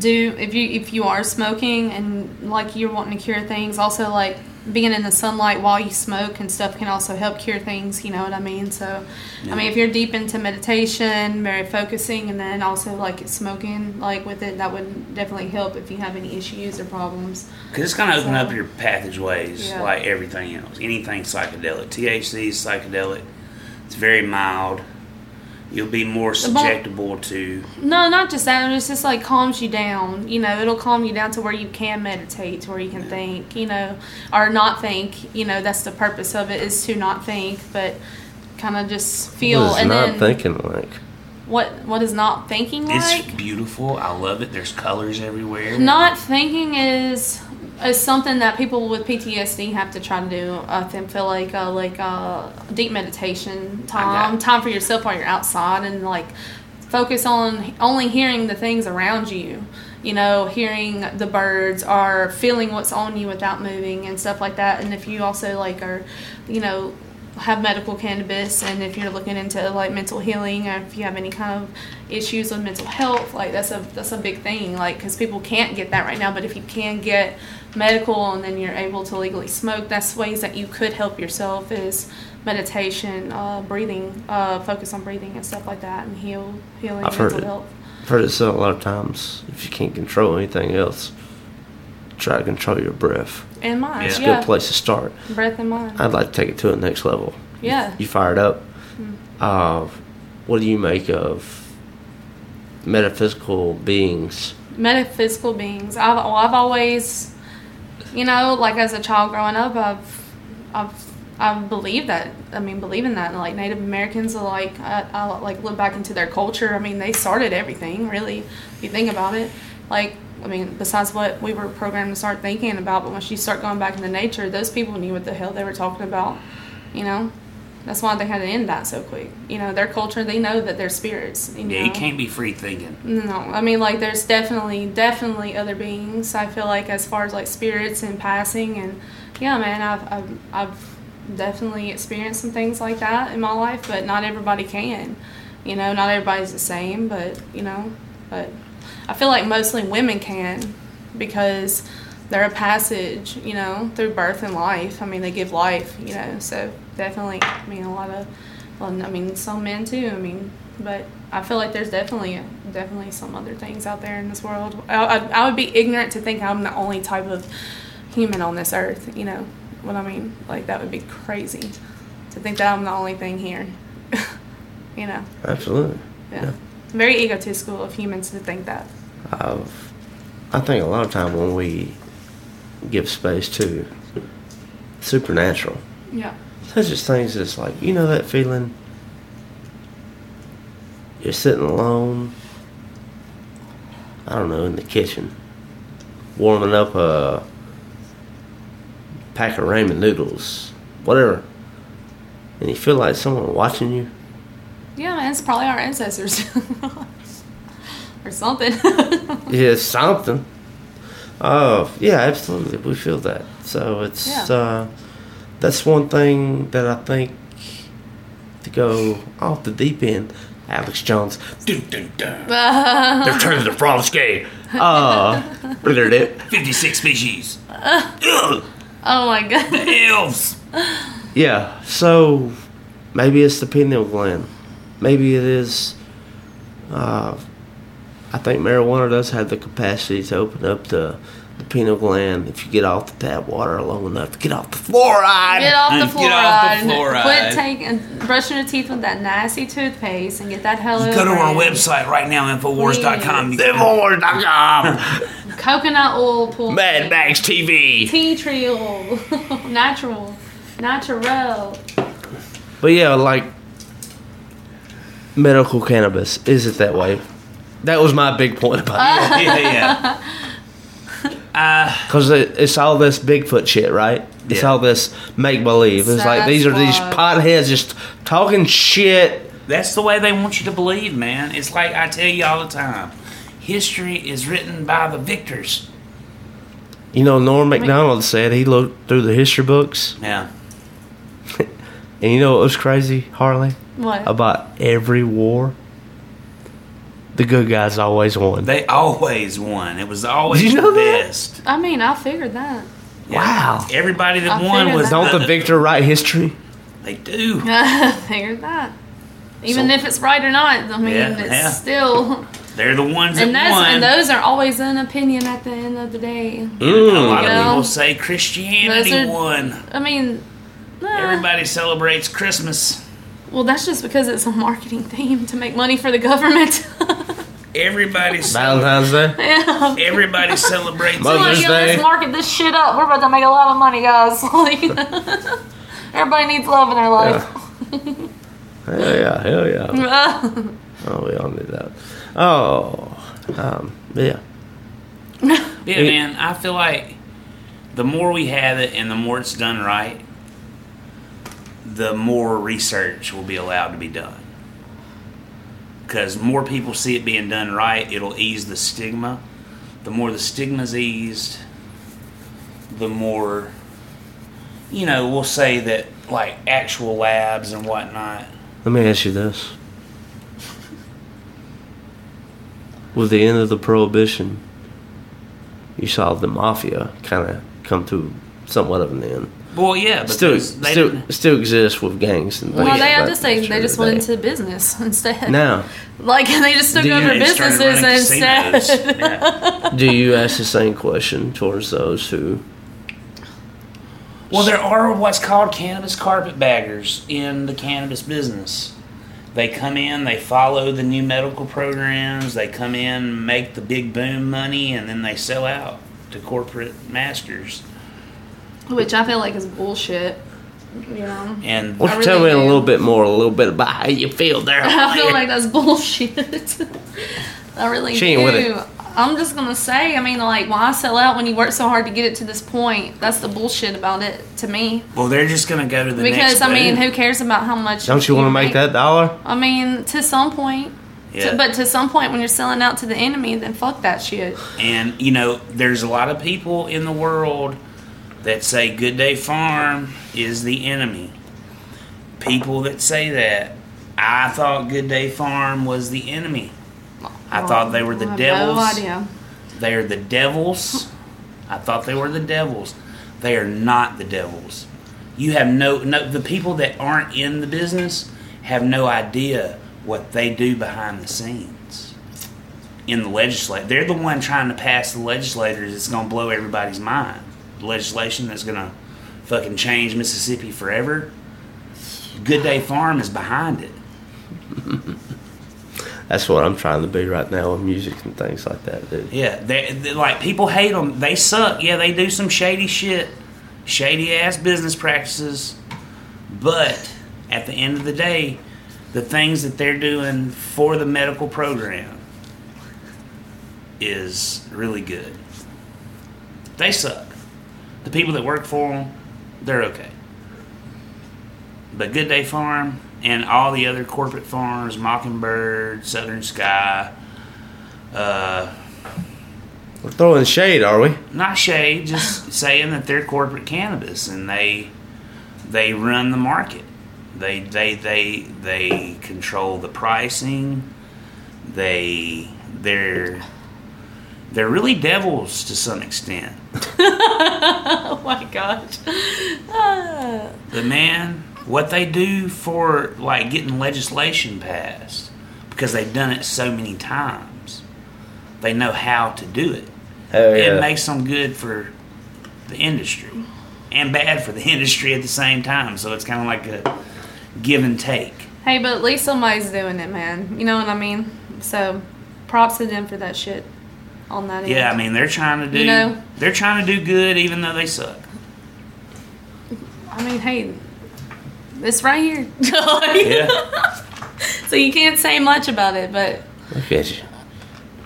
C: do if you if you are smoking and like you're wanting to cure things, also like being in the sunlight while you smoke and stuff can also help cure things. You know what I mean? So, I mean, if you're deep into meditation, very focusing, and then also like smoking, like with it, that would definitely help if you have any issues or problems.
A: Because it's going to open
C: So-
A: up your passageways
C: Yeah.
A: like everything else. Anything psychedelic. THC is psychedelic. It's very mild. You'll be more
C: mo-
A: susceptible to
C: No, not just that. It's just like calms you down. You know, it'll calm you down to where you can meditate, to where you can think. You know, or not think. You know, that's the purpose of it is to not think, but kind of just feel.
B: What is
C: and
B: not
C: then
B: thinking like?
C: what what is not thinking like?
A: It's beautiful. I love it. There's colors everywhere.
C: Not thinking is is something that people with PTSD have to try to do. I think feel like uh, like uh, deep meditation time, time for yourself while you're outside, and like focus on only hearing the things around you. You know, hearing the birds or feeling what's on you without moving and stuff like that. And if you also like are, you know, have medical cannabis and if you're looking into like mental healing or if you have any kind of issues with mental health like that's a that's a big thing like because people can't get that right now but if you can get medical and then you're able to legally smoke that's ways that you could help yourself is meditation uh, breathing uh, focus on breathing and stuff like that and heal healing
B: I've heard
C: mental
B: it.
C: health
B: I've heard it said a lot of times. If you can't control anything else, try to control your breath.
C: and mind
B: It's a
C: yeah,
B: good place to start.
C: breath and mind
B: I'd like to take it to the next level.
C: yeah
B: You fired up.
C: Hmm.
B: Uh, what do you make of metaphysical beings?
C: metaphysical beings. I've well, I've always, you know, like as a child growing up, I've I've I believe that. I mean, believe in that. Like Native Americans are like I, I like look back into their culture. I mean, they started everything. Really, if you think about it, like I mean, besides what we were programmed to start thinking about, but once you start going back into nature, those people knew what the hell they were talking about. You know, that's why they had to end that so quick. You know, their culture, they know that they're spirits. You
A: Yeah,
C: know?
A: you can't be free thinking.
C: No, I mean like there's definitely definitely other beings. I feel like as far as like spirits and passing and yeah, man, I've I've, I've definitely experienced some things like that in my life, but not everybody can. You know, not everybody's the same, but you know, but I feel like mostly women can because they're a passage, you know, through birth and life. I mean, they give life, you know, so definitely. I mean, a lot of, well, I mean, some men too. I mean, but I feel like there's definitely, definitely some other things out there in this world. I, I, I would be ignorant to think I'm the only type of human on this earth. You know what I mean? Like that would be crazy to think that I'm the only thing here. [LAUGHS] you know,
B: Absolutely.
C: yeah. Very egotistical of humans to think that.
B: I've, I think a lot of time when we give space to supernatural,
C: Yeah.
B: such as things as like you know that feeling. You're sitting alone. I don't know in the kitchen, warming up a pack of ramen noodles, whatever, and you feel like someone watching you.
C: Yeah, man, it's probably our ancestors. [LAUGHS] or something. [LAUGHS]
B: Yeah, something. Oh, yeah, absolutely. We feel that. So it's
C: Yeah.
B: uh, that's one thing that I think to go off the deep end. Alex Jones. Dun, dun, dun. [LAUGHS] They're turning the frogs gay. Uh, blurred it.
A: 56 species. Ugh,
C: oh my god.
A: the elves.
B: Yeah. So maybe it's the pineal gland. Maybe it is. Uh, I think marijuana does have the capacity to open up the, the pineal gland if you get off the tap water long enough to get off the fluoride.
C: Get off the fluoride. [LAUGHS]
A: Get off the fluoride.
C: Quit taking brushing your teeth with that nasty toothpaste and get that hell
A: Go to our website right now, Infowars.com. You
B: Infowars.com. [LAUGHS]
C: Coconut oil pool.
B: Mad Max TV.
C: Tea tree oil. [LAUGHS] Natural. Natural.
B: But yeah, like medical cannabis. Is it that way? That was my big point about it. [LAUGHS]
A: yeah, yeah.
B: Uh, because it, it's all this Bigfoot shit, right? It's
A: Yeah.
B: all this make believe. It's like these are these
C: Sasquatch.
B: potheads just talking shit.
A: That's the way they want you to believe, man. It's like I tell you all the time. History is written by the victors.
B: You know, Norm MacDonald said he looked through the history books,
A: Yeah.
B: And you know what was crazy, Harley?
C: What?
B: About every war, the good guys always won.
A: They always won. It was always
B: Did you know
A: the
B: that?
A: best.
C: I mean, I figured that.
A: Yeah.
B: Wow.
A: Everybody that
C: I
A: won
C: figured
A: was
C: that.
B: Don't the victor write history?
A: They do. [LAUGHS]
C: I figured that. Even
A: So-
C: if it's right or not, I mean,
A: Yeah,
C: it's
A: yeah.
C: still.
A: They're the ones that
C: And that's
A: won.
C: and those are always an opinion at the end of the day.
A: And a lot
C: You
A: of
C: know?
A: people say Christianity
C: Those are-
A: won.
C: I mean,
A: Everybody celebrates Christmas.
C: well, that's just because it's a marketing theme to make money for the government. [LAUGHS]
A: Everybody, ce-
B: Valentine's Day.
C: yeah.
A: everybody celebrates.
B: Mother's
C: Like, yo, let's
B: Day.
C: market this shit up. We're about to make a lot of money, guys. [LAUGHS] Like, [LAUGHS] everybody needs love in their life.
B: Hell yeah, hell yeah. Oh, we all need that. Oh, um, yeah.
A: Yeah,
B: It-
A: man. I feel like the more we have it and the more it's done right, the more research will be allowed to be done. Because more people see it being done right, it'll ease the stigma. The more the stigma's eased, the more, you know, we'll say that like actual labs and whatnot.
B: Let me ask you this. With the end of the prohibition, you saw the mafia kind of come to somewhat of an end.
A: Well, yeah,
B: Still,
A: they
B: still,
A: didn't-
B: still exists with gangs and things.
C: Well, they
B: of
C: I
B: that
C: just say
B: nature
C: they just went into business [LAUGHS] instead.
B: No,
C: Like they just took
B: Do you-
C: over
A: they started
C: businesses instead.
A: Yeah. [LAUGHS]
B: do you ask the same question towards those who?
A: Well, there are what's called cannabis carpetbaggers in the cannabis business. They come in, they follow the new medical programs, they come in, make the big boom money, and then they sell out to corporate masters.
C: Which I feel like is bullshit. You know.
A: And
B: Why don't
C: I
B: you tell
C: really
B: me a little bit more, a little bit about how you feel there? [LAUGHS]
C: I feel like that's bullshit. [LAUGHS] I really
B: She ain't
C: do.
B: with it.
C: I'm just gonna say, I mean, like, why sell out when you work so hard to get it to this point? That's the bullshit about it to me.
A: well, they're just gonna go to the next.
C: Because
A: next.
C: I mean, who cares about how much?
B: Don't you want to make that dollar?
C: I mean, to some point. To-
A: Yeah.
C: but to some point, when you're selling out to the enemy, then fuck that shit.
A: And you know, there's a lot of people in the world that say Good Day Farm is the enemy. People that say that. I thought Good Day Farm was the enemy. I thought they were the
C: I have
A: devils.
C: No idea.
A: They are the devils. I thought they were the devils. They are not the devils. You have no no the people that aren't in the business have no idea what they do behind the scenes. In the legislature, they're the one trying to pass the legislators that's going to blow everybody's mind. Legislation that's going to fucking change Mississippi forever. Good Day Farm is behind it. [LAUGHS]
B: That's what I'm trying to be right now with music and things like that, dude.
A: Yeah, they, they like people hate them. They suck. Yeah, they do some shady shit, shady ass business practices. But at the end of the day, the things that they're doing for the medical program is really good. They suck. The people that work for them, they're okay. But Good Day Farm and all the other corporate farms, Mockingbird, Southern Sky, uh,
B: We're throwing shade, are we?
A: not shade, just [LAUGHS] saying that they're corporate cannabis and they they run the market. They they they they control the pricing. They they're they're really devils to some extent. [LAUGHS]
C: Oh my gosh. Ah.
A: But man, what they do for like getting legislation passed because they've done it so many times. They know how to do it.
B: Hell yeah.
A: It makes them good for the industry and bad for the [LAUGHS] industry at the same time. So it's kind of like a give and take.
C: Hey, but at least somebody's doing it, man. You know what I mean? So, props to them for that shit on that end.
A: Yeah, I mean they're trying to do
C: You know?
A: they're trying to do good even though they suck.
C: I mean, hey, it's right here. [LAUGHS]
A: Yeah. [LAUGHS]
C: so you can't say much about it, but
B: Look at you.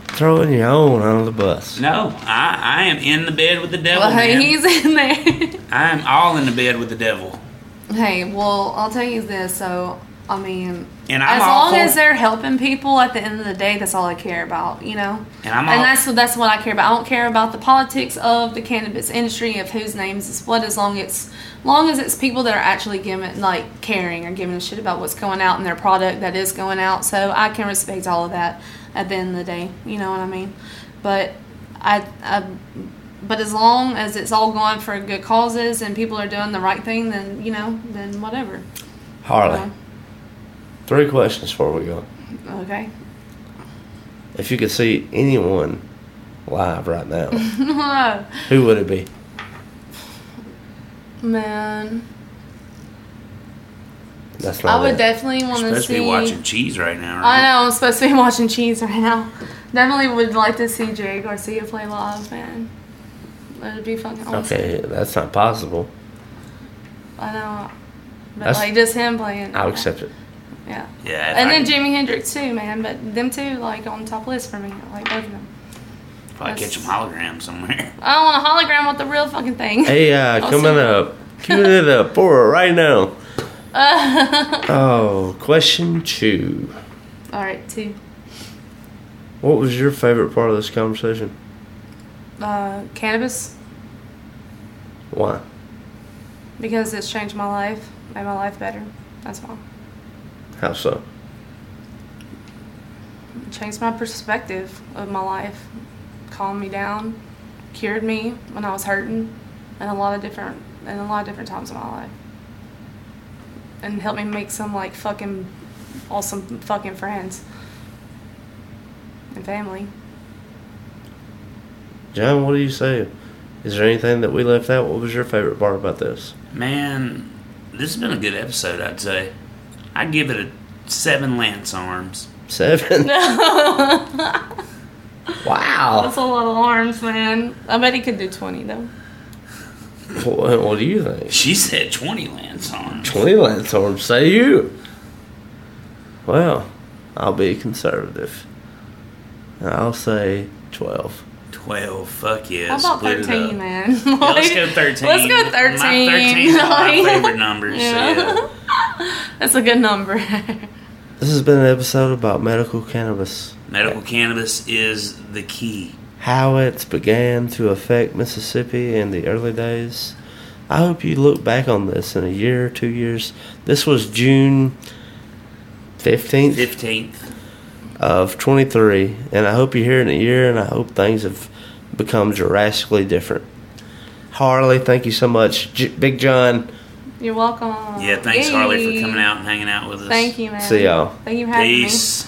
B: Throwing your own under the bus.
A: No, I, I am in the bed with the devil.
C: well, hey,
A: man.
C: he's in there.
A: I am all in the bed with the devil.
C: hey, well, I'll tell you this. So, I mean,
A: And I'm
C: as long
A: for-
C: as they're helping people, at the end of the day, that's all I care about. You know.
A: And I'm
C: and
A: all-
C: that's that's what I care about. I don't care about the politics of the cannabis industry of whose names is what, as long it's long as it's people that are actually giving like caring or giving a shit about what's going out in their product that is going out. So I can respect all of that at the end of the day. You know what I mean? But I, I but as long as it's all going for good causes and people are doing the right thing, then you know, then whatever.
B: Harley,
C: Uh,
B: three questions before we go.
C: okay.
B: If you could see anyone live right now, [LAUGHS] who would it be?
C: Man,
B: That's not
C: I would
B: it.
C: definitely want to
A: supposed
C: see.
A: to be watching cheese right now,
C: I
A: right?
C: know I'm supposed to be watching cheese right now. Definitely would like to see Jerry Garcia play live, man. That'd be fucking awesome.
B: Okay, that's not possible.
C: I know, but
B: That's-
C: like just him playing.
B: I'll accept it.
C: Yeah.
A: Yeah.
C: And
A: I
C: then
A: could-
C: Jimi Hendrix too, man. But them two, like on top list for me, like both of them.
A: Probably catch them hologram somewhere. [LAUGHS]
C: I don't want a hologram with the real fucking thing.
B: Hey, uh, [LAUGHS]
C: I'll
B: coming up, coming [LAUGHS] it up for right now. oh, question two.
C: All right, two.
B: What was your favorite part of this conversation?
C: Uh, cannabis
B: Why?
C: because it's changed my life, made my life better. That's why.
B: How so?
C: It changed my perspective of my life, calmed me down, cured me when I was hurting, and a lot of different and a lot of different times in my life, and helped me make some like fucking awesome fucking friends and family.
B: John, what do you say? Is there anything that we left out? What was your favorite part about this?
A: Man, this has been a good episode, I'd say. I'd give it a seven lance arms.
B: Seven. [LAUGHS] wow.
C: That's a lot of arms, man. I bet he could do twenty though.
B: What, what do you think?
A: She said 20 lance arms.
B: 20 lance arms, say you. Well, I'll be conservative. I'll say 12.
A: 12. Fuck yeah.
C: How about
A: split
C: 13,
A: up.
C: man?
A: Yeah, let's go [LAUGHS] 13.
C: Let's go 13.
A: My 13 is one of my favorite numbers.
C: Yeah.
A: Yeah. [LAUGHS]
C: That's a good number.
B: This has been an episode about medical cannabis.
A: Medical cannabis is the key.
B: How it's began to affect Mississippi in the early days. I hope you look back on this in a year or two years. This was June 15th
A: 15th.
B: of 23, and I hope you're here in a year, and I hope things have become drastically different. Harley, thank you so much. J- Big John,
C: You're welcome.
A: Yeah, thanks, Harley, for coming out and hanging out with us.
C: Thank you, man.
B: See y'all.
C: Thank you for having me.
A: Peace.
F: I